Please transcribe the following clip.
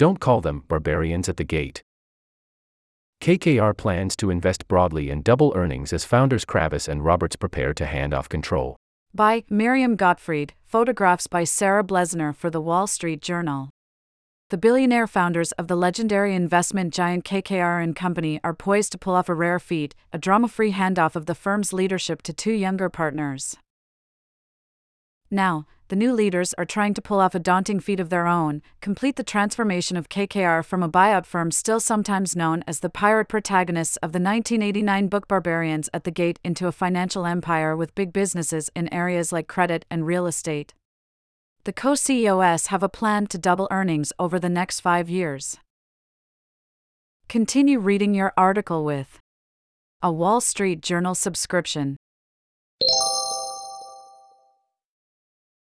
Don't call them barbarians at the gate. KKR plans to invest broadly and double earnings as founders Kravis and Roberts prepare to hand off control. By Miriam Gottfried, photographs by Sarah Blesener for the Wall Street Journal. The billionaire founders of the legendary investment giant KKR and Company are poised to pull off a rare feat, a drama-free handoff of the firm's leadership to two younger partners. Now, the new leaders are trying to pull off a daunting feat of their own complete the transformation of KKR from a buyout firm still sometimes known as the pirate protagonists of the 1989 book Barbarians at the Gate into a financial empire with big businesses in areas like credit and real estate. The co CEOs have a plan to double earnings over the next five years. Continue reading your article with a Wall Street Journal subscription.